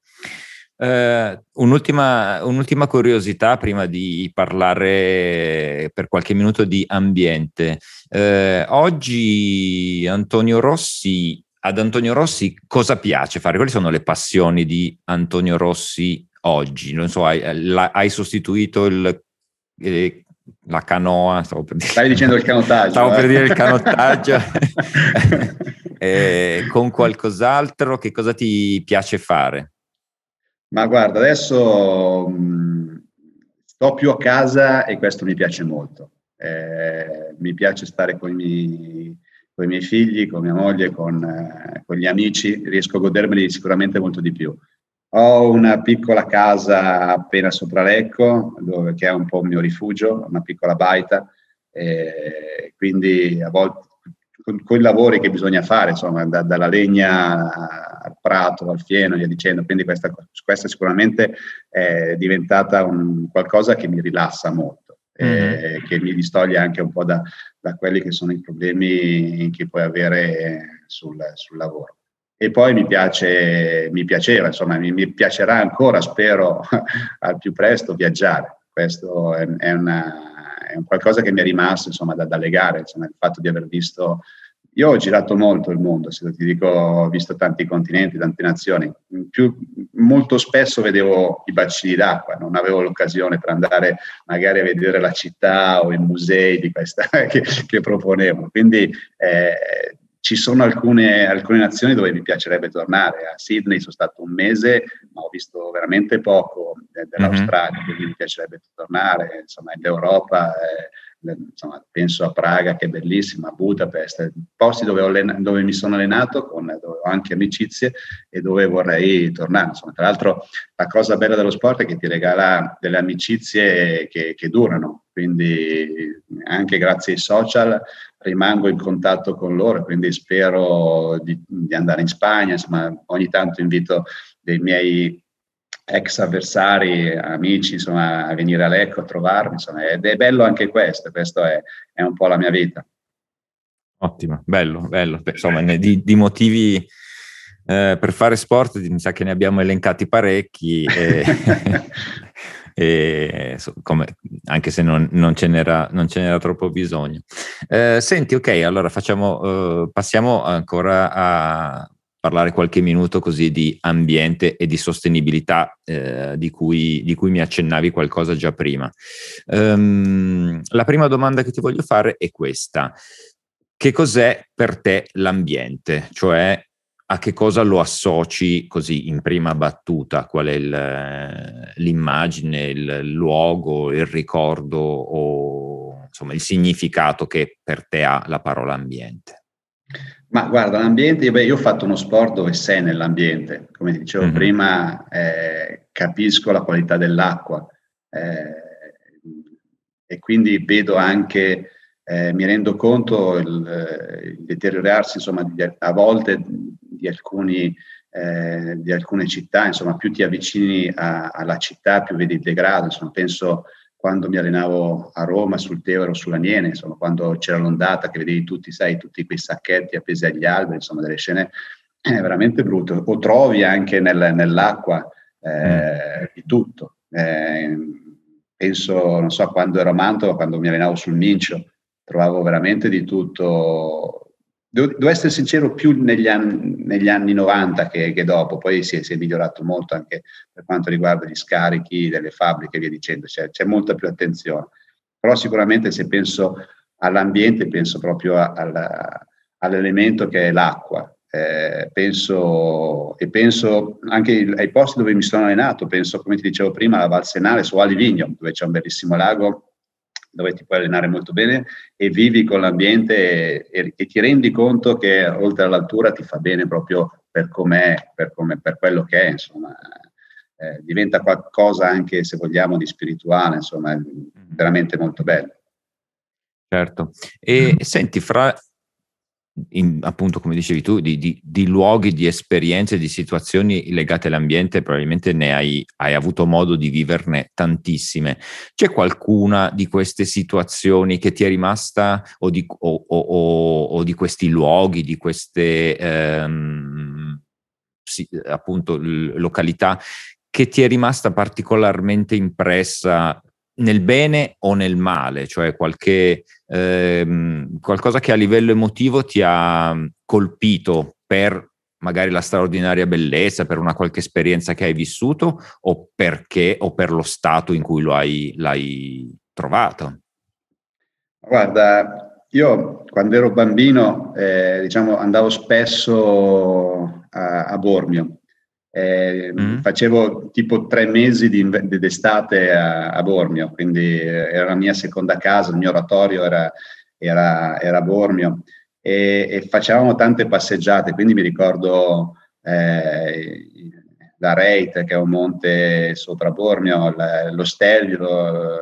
Uh, un'ultima, un'ultima, curiosità prima di parlare per qualche minuto di ambiente. Uh, oggi Antonio Rossi, ad Antonio Rossi cosa piace fare? Quali sono le passioni di Antonio Rossi oggi? Non so, hai, la, hai sostituito il, eh, la canoa? Stavo per dire. Stai dicendo il canottaggio. Stavo eh? per dire il canottaggio. eh, con qualcos'altro, che cosa ti piace fare? Ma guarda, adesso mh, sto più a casa e questo mi piace molto. Eh, mi piace stare con i, miei, con i, miei, figli, con mia moglie, con, eh, con, gli amici, riesco a godermeli sicuramente molto di più. Ho una piccola casa appena sopra Lecco, dove, che è un po' il mio rifugio, una piccola baita, eh, quindi a volte con, con, i lavori che bisogna fare, insomma, da, dalla legna al prato, al fieno via dicendo. Quindi questa, questa sicuramente è diventata un, qualcosa che mi rilassa molto, mm-hmm. che mi distoglie anche un po' da, da, quelli che sono i problemi che puoi avere sul, sul lavoro. E poi mi, piace, mi piaceva, insomma, mi, mi piacerà ancora, spero, al più presto viaggiare. Questo è, è una, è qualcosa che mi è rimasto insomma, da, da legare, insomma, il fatto di aver visto io ho girato molto il mondo, se ti dico, ho visto tanti continenti, tante nazioni. Più, molto spesso vedevo i bacini d'acqua, non avevo l'occasione per andare magari a vedere la città o i musei di questa che, che proponevo. Quindi eh, ci sono alcune, alcune, nazioni dove mi piacerebbe tornare. A Sydney sono stato un mese, ma ho visto veramente poco dell'Australia, mm-hmm. quindi mi piacerebbe tornare. Insomma, l'Europa, eh, insomma, penso a Praga che è bellissima, a Budapest, posti dove, ho, dove mi sono allenato, con, dove ho anche amicizie e dove vorrei tornare. Insomma, tra l'altro la cosa bella dello sport è che ti regala delle amicizie che, che durano, quindi anche grazie ai social rimango in contatto con loro, quindi spero di, di, andare in Spagna, insomma ogni tanto invito dei miei ex avversari, amici, insomma, a venire a Lecco a trovarmi, insomma, ed è bello anche questo, questo è, è un po' la mia vita. Ottimo, bello, bello, insomma, di, di motivi eh, per fare sport mi sa che ne abbiamo elencati parecchi. E... e, come, anche se non, non, ce n'era, non, ce n'era, troppo bisogno. Eh, senti, ok, allora facciamo, eh, passiamo ancora a parlare qualche minuto così di ambiente e di sostenibilità eh, di, cui, di, cui, mi accennavi qualcosa già prima. Um, la prima domanda che ti voglio fare è questa. Che cos'è per te l'ambiente? Cioè a che cosa lo associ così in prima battuta? Qual è il, l'immagine, il luogo, il ricordo o insomma il significato che per te ha la parola ambiente? Ma guarda, l'ambiente, beh, io ho fatto uno sport dove sei nell'ambiente, come dicevo mm-hmm. prima, eh, capisco la qualità dell'acqua eh, e quindi vedo anche, eh, mi rendo conto il, il deteriorarsi insomma, di, a volte di, alcuni, eh, di, alcune città, insomma più ti avvicini a, alla città più vedi il degrado, insomma penso quando mi allenavo a Roma sul Tevere o sull'Aniene, insomma quando c'era l'ondata che vedevi tutti, sai, tutti quei sacchetti appesi agli alberi, insomma delle scene eh, veramente brutte, o trovi anche nel, nell'acqua eh, mm. di tutto. Eh, penso, non so, quando ero a Mantova, quando mi allenavo sul Mincio, trovavo veramente di tutto Devo, devo, essere sincero, più negli anni, negli anni 90 che, che dopo, poi si è, si è, migliorato molto anche per quanto riguarda gli scarichi delle fabbriche e via dicendo, c'è, c'è molta più attenzione. Però sicuramente se penso all'ambiente, penso proprio alla, all'elemento che è l'acqua. eh, penso, e penso anche ai posti dove mi sono allenato, penso come ti dicevo prima a Valsenale su Alivigno, dove c'è un bellissimo lago dove ti puoi allenare molto bene e vivi con l'ambiente e, e ti rendi conto che oltre all'altura ti fa bene proprio per com'è, per, come, per quello che è, insomma, eh, diventa qualcosa anche se vogliamo di spirituale, insomma, è veramente molto bello. Certo. E mm. senti, fra in, appunto, come dicevi tu, di, di, di, luoghi, di esperienze, di situazioni legate all'ambiente, probabilmente ne hai, hai, avuto modo di viverne tantissime. C'è qualcuna di queste situazioni che ti è rimasta, o di, o, o, o di questi luoghi, di queste ehm, sì, appunto località, che ti è rimasta particolarmente impressa nel bene o nel male, cioè qualche, ehm, qualcosa che a livello emotivo ti ha colpito per magari la straordinaria bellezza, per una qualche esperienza che hai vissuto o perché o per lo stato in cui lo hai, l'hai trovato? Guarda, io quando ero bambino eh, diciamo, andavo spesso a, a Bormio eh, mm. Facevo tipo tre mesi di, d'estate a, a, Bormio, quindi eh, era la mia seconda casa, il mio oratorio era, era, era Bormio e, e, facevamo tante passeggiate, quindi mi ricordo eh, la Reit, che è un monte sopra Bormio, lo Stelvio,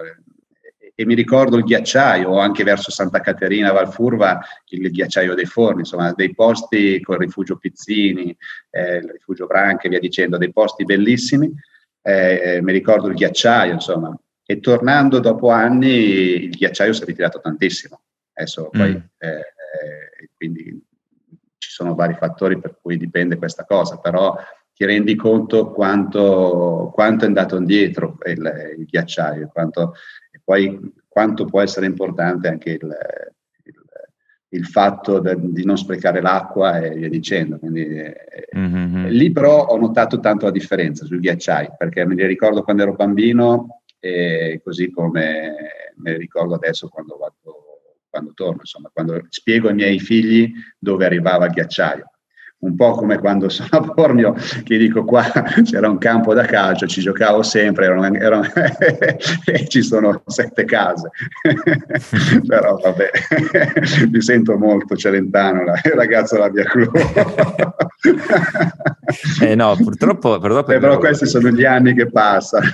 e mi ricordo il ghiacciaio, anche verso Santa Caterina, Valfurva, il ghiacciaio dei forni, insomma, dei posti con il rifugio Pizzini, eh, il rifugio Branche, via dicendo, dei posti bellissimi. Eh, mi ricordo il ghiacciaio, insomma. E tornando dopo anni, il ghiacciaio si è ritirato tantissimo. Adesso poi, mm. eh, eh quindi ci sono vari fattori per cui dipende questa cosa, però ti rendi conto quanto, quanto è andato indietro il, il ghiacciaio, quanto poi quanto può essere importante anche il, il, il fatto de, di non sprecare l'acqua e via dicendo. Quindi, mm-hmm. Lì però ho notato tanto la differenza sui ghiacciai, perché me li ricordo quando ero bambino e così come me li ricordo adesso quando, vado, quando torno, insomma, quando spiego ai miei figli dove arrivava il ghiacciaio un po' come quando sono a Bormio, che dico qua c'era un campo da calcio, ci giocavo sempre, erano, erano e ci sono sette case. Però vabbè, mi sento molto celentano, il ragazzo della mia club. eh no, purtroppo... purtroppo eh, però questi sono gli anni che passano.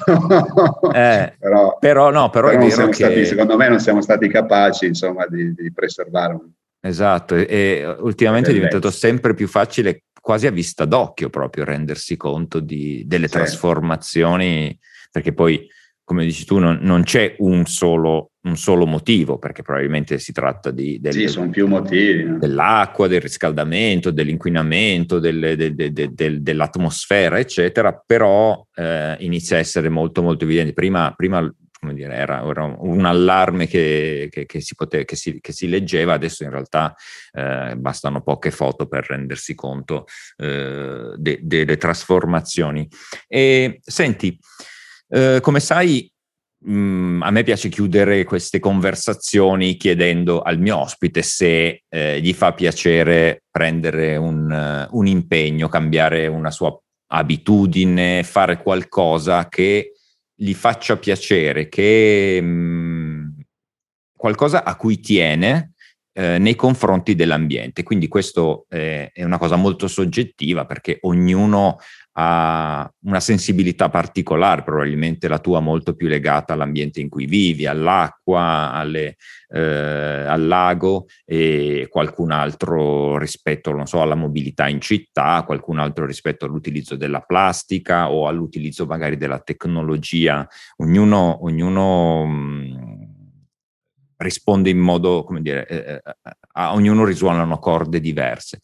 eh, però, però, no, però, però è vero che... Stati, secondo me non siamo stati capaci, insomma, di, di preservare un Esatto, e, e ultimamente è diventato sempre più facile, quasi a vista d'occhio proprio, rendersi conto di, delle sì. trasformazioni, perché poi, come dici tu, non, non c'è un solo, un solo, motivo, perché probabilmente si tratta di, del, sì, sono più motivi, no? dell'acqua, del riscaldamento, dell'inquinamento, del, del, dell'atmosfera, eccetera, però eh, inizia a essere molto molto evidente. Prima, prima come dire, era, un allarme che, che, che, si pote, che, si, che, si leggeva, adesso in realtà eh, bastano poche foto per rendersi conto eh, de, delle trasformazioni. E senti, eh, come sai, mh, mm, a me piace chiudere queste conversazioni chiedendo al mio ospite se eh, gli fa piacere prendere un, un impegno, cambiare una sua abitudine, fare qualcosa che gli faccia piacere, che mh, mm, qualcosa a cui tiene eh, nei confronti dell'ambiente. Quindi questo eh, è una cosa molto soggettiva perché ognuno ha una sensibilità particolare, probabilmente la tua molto più legata all'ambiente in cui vivi, all'acqua, alle, eh, al lago e qualcun altro rispetto, so, alla mobilità in città, qualcun altro rispetto all'utilizzo della plastica o all'utilizzo magari della tecnologia. Ognuno, ognuno mh, risponde in modo, come dire, eh, eh a ognuno risuonano corde diverse.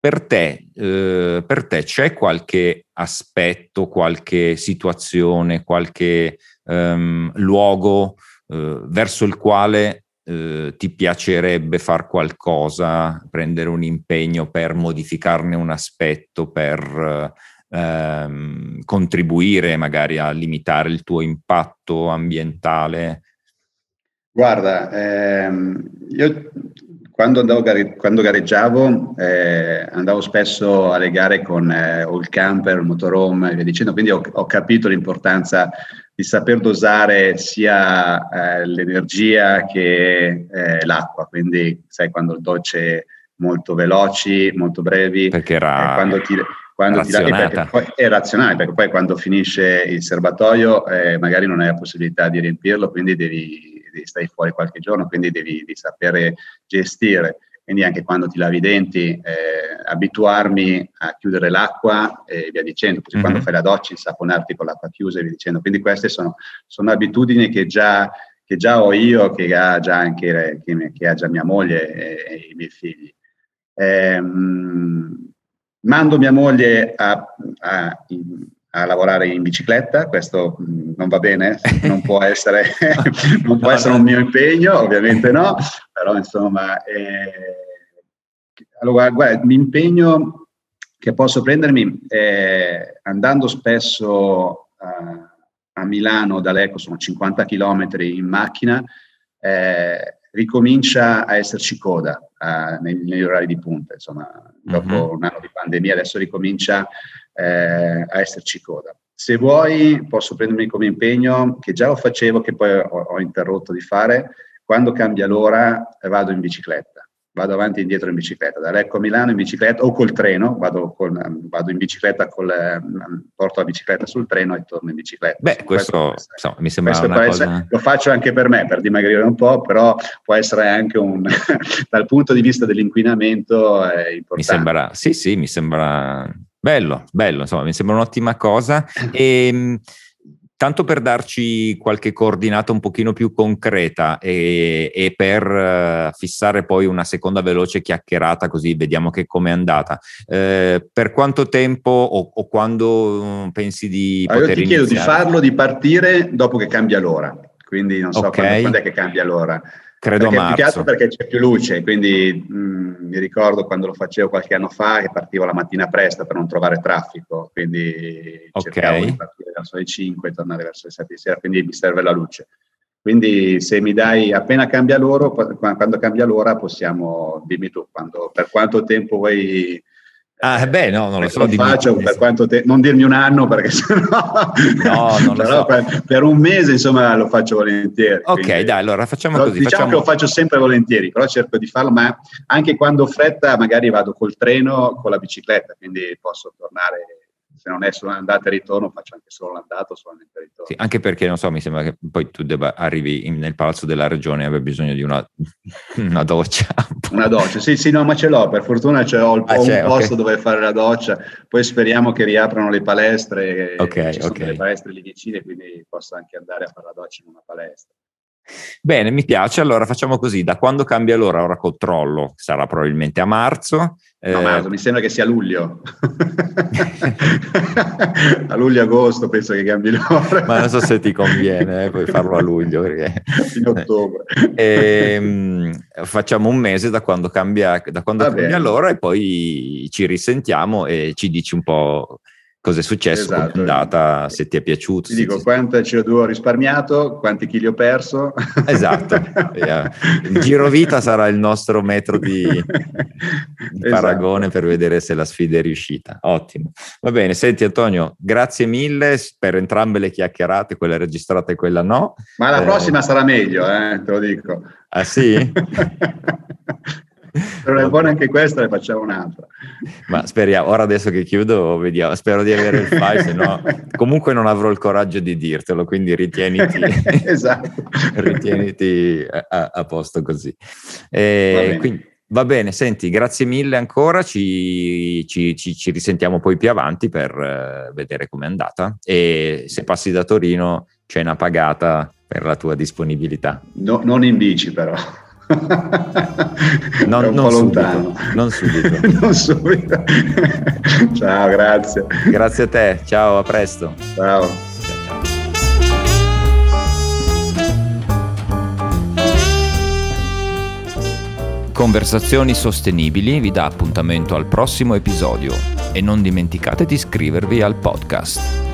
Per te, eh, per te, c'è qualche aspetto, qualche situazione, qualche um, luogo eh, verso il quale eh, ti piacerebbe fare qualcosa, prendere un impegno per modificarne un aspetto, per ehm, contribuire magari a limitare il tuo impatto ambientale? Guarda, ehm, io quando, andavo, quando gareggiavo eh, andavo spesso alle gare con eh, o il camper, il motorhome e via dicendo, quindi ho, ho capito l'importanza di saper dosare sia eh, l'energia che eh, l'acqua, quindi sai quando il dolce molto veloci, molto brevi, perché era eh, quando ti, quando ti perché poi è razionale, perché poi quando finisce il serbatoio eh, magari non hai la possibilità di riempirlo, quindi devi, devi stai fuori qualche giorno, quindi devi, devi sapere gestire. Quindi anche quando ti lavi i denti, eh, abituarmi a chiudere l'acqua e via dicendo, così mm-hmm. quando fai la doccia insaponarti con l'acqua chiusa e via dicendo. Quindi queste sono, sono abitudini che già, che già, ho io, che ha già anche che, che ha già mia moglie e, e i miei figli. Eh, mando mia moglie a, a, a, lavorare in bicicletta, questo non va bene, non può essere, non può essere un mio impegno, ovviamente no, però insomma, eh, allora, guarda, l'impegno che posso prendermi è andando spesso a, a Milano dall'Eco, sono 50 km in macchina, eh, ricomincia a esserci coda eh, negli, negli, orari di punta, insomma, dopo uh-huh. un anno di pandemia adesso ricomincia eh, a esserci coda. Se vuoi posso prendermi come impegno, che già lo facevo, che poi ho, ho interrotto di fare, quando cambia l'ora vado in bicicletta vado avanti e indietro in bicicletta, da Lecco a Milano in bicicletta o col treno, vado, con, vado in bicicletta, col, porto la bicicletta sul treno e torno in bicicletta. Beh, questo, questo insomma, mi sembra una cosa... Essere, lo faccio anche per me, per dimagrire un po', però può essere anche un, dal punto di vista dell'inquinamento è importante. Mi sembra, sì, sì, mi sembra bello, bello, insomma, mi sembra un'ottima cosa. E, ehm, Tanto per darci qualche coordinata un pochino più concreta e, e per uh, fissare poi una seconda veloce chiacchierata così vediamo che com'è andata. Eh, per quanto tempo o, o quando um, pensi di allora, poter io ti chiedo di farlo, di partire dopo che cambia l'ora, quindi non so okay. quando, quando è che cambia l'ora. Credo perché, marzo. Più che altro perché c'è più luce, quindi mh, mm, mi ricordo quando lo facevo qualche anno fa che partivo la mattina presto per non trovare traffico, quindi okay. cercavo di partire verso le 5 e tornare verso le 7 di sera, quindi mi serve la luce. Quindi se mi dai appena cambia l'ora, quando cambia l'ora possiamo, dimmi tu, quando, per quanto tempo vuoi Ah, beh, no, non lo so. Lo faccio per quanto te- non dirmi un anno perché sennò. No, non lo so. Per, per, un mese, insomma, lo faccio volentieri. Ok, quindi, dai, allora facciamo però, così. Diciamo facciamo... che lo faccio sempre volentieri, però cerco di farlo, ma anche quando ho fretta, magari vado col treno, con la bicicletta, quindi posso tornare se non è solo andata e ritorno, faccio anche solo l'andata o solamente il ritorno. Sì, anche perché, non so, mi sembra che poi tu debba, arrivi in, nel palazzo della regione e abbia bisogno di una, una doccia. Una doccia, sì, sì, no, ma ce l'ho, per fortuna ce l'ho, ah, ho un posto okay. dove fare la doccia, poi speriamo che riaprano le palestre, okay, ci sono okay. le palestre lì vicine, quindi posso anche andare a fare la doccia in una palestra. Bene, mi piace. Allora facciamo così: da quando cambia l'ora? Ora controllo, sarà probabilmente a marzo. No, marzo, mi sembra che sia luglio. a luglio-agosto penso che cambi l'ora. Ma non so se ti conviene, eh, puoi farlo a luglio. Perché... In ottobre. E, ehm, facciamo un mese da quando cambia, da quando cambia l'ora e poi ci risentiamo e ci dici un po' cosa è successo, esatto. come è andata, se ti è piaciuto. Ti dico quanta CO2 ho risparmiato, quanti chili ho perso. Esatto, il giro vita sarà il nostro metro di, di esatto. paragone per vedere se la sfida è riuscita. Ottimo. Va bene, senti Antonio, grazie mille per entrambe le chiacchierate, quella registrata e quella no. Ma la eh, prossima sarà meglio, eh, te lo dico. Ah sì? Però è buona anche questa, ne facciamo un'altra. Ma speriamo, ora adesso che chiudo, vediamo, spero di avere il file, se no comunque non avrò il coraggio di dirtelo, quindi ritieniti, esatto. ritieniti a, a, posto così. E va, bene. Quindi, va bene, senti, grazie mille ancora, ci, ci, ci, ci risentiamo poi più avanti per uh, vedere com'è andata e se passi da Torino c'è una pagata per la tua disponibilità. No, non in bici però non, non subito, non subito. non subito. ciao, grazie. Grazie a te, ciao, a presto. Ciao. Conversazioni Sostenibili vi dà appuntamento al prossimo episodio e non dimenticate di iscrivervi al podcast.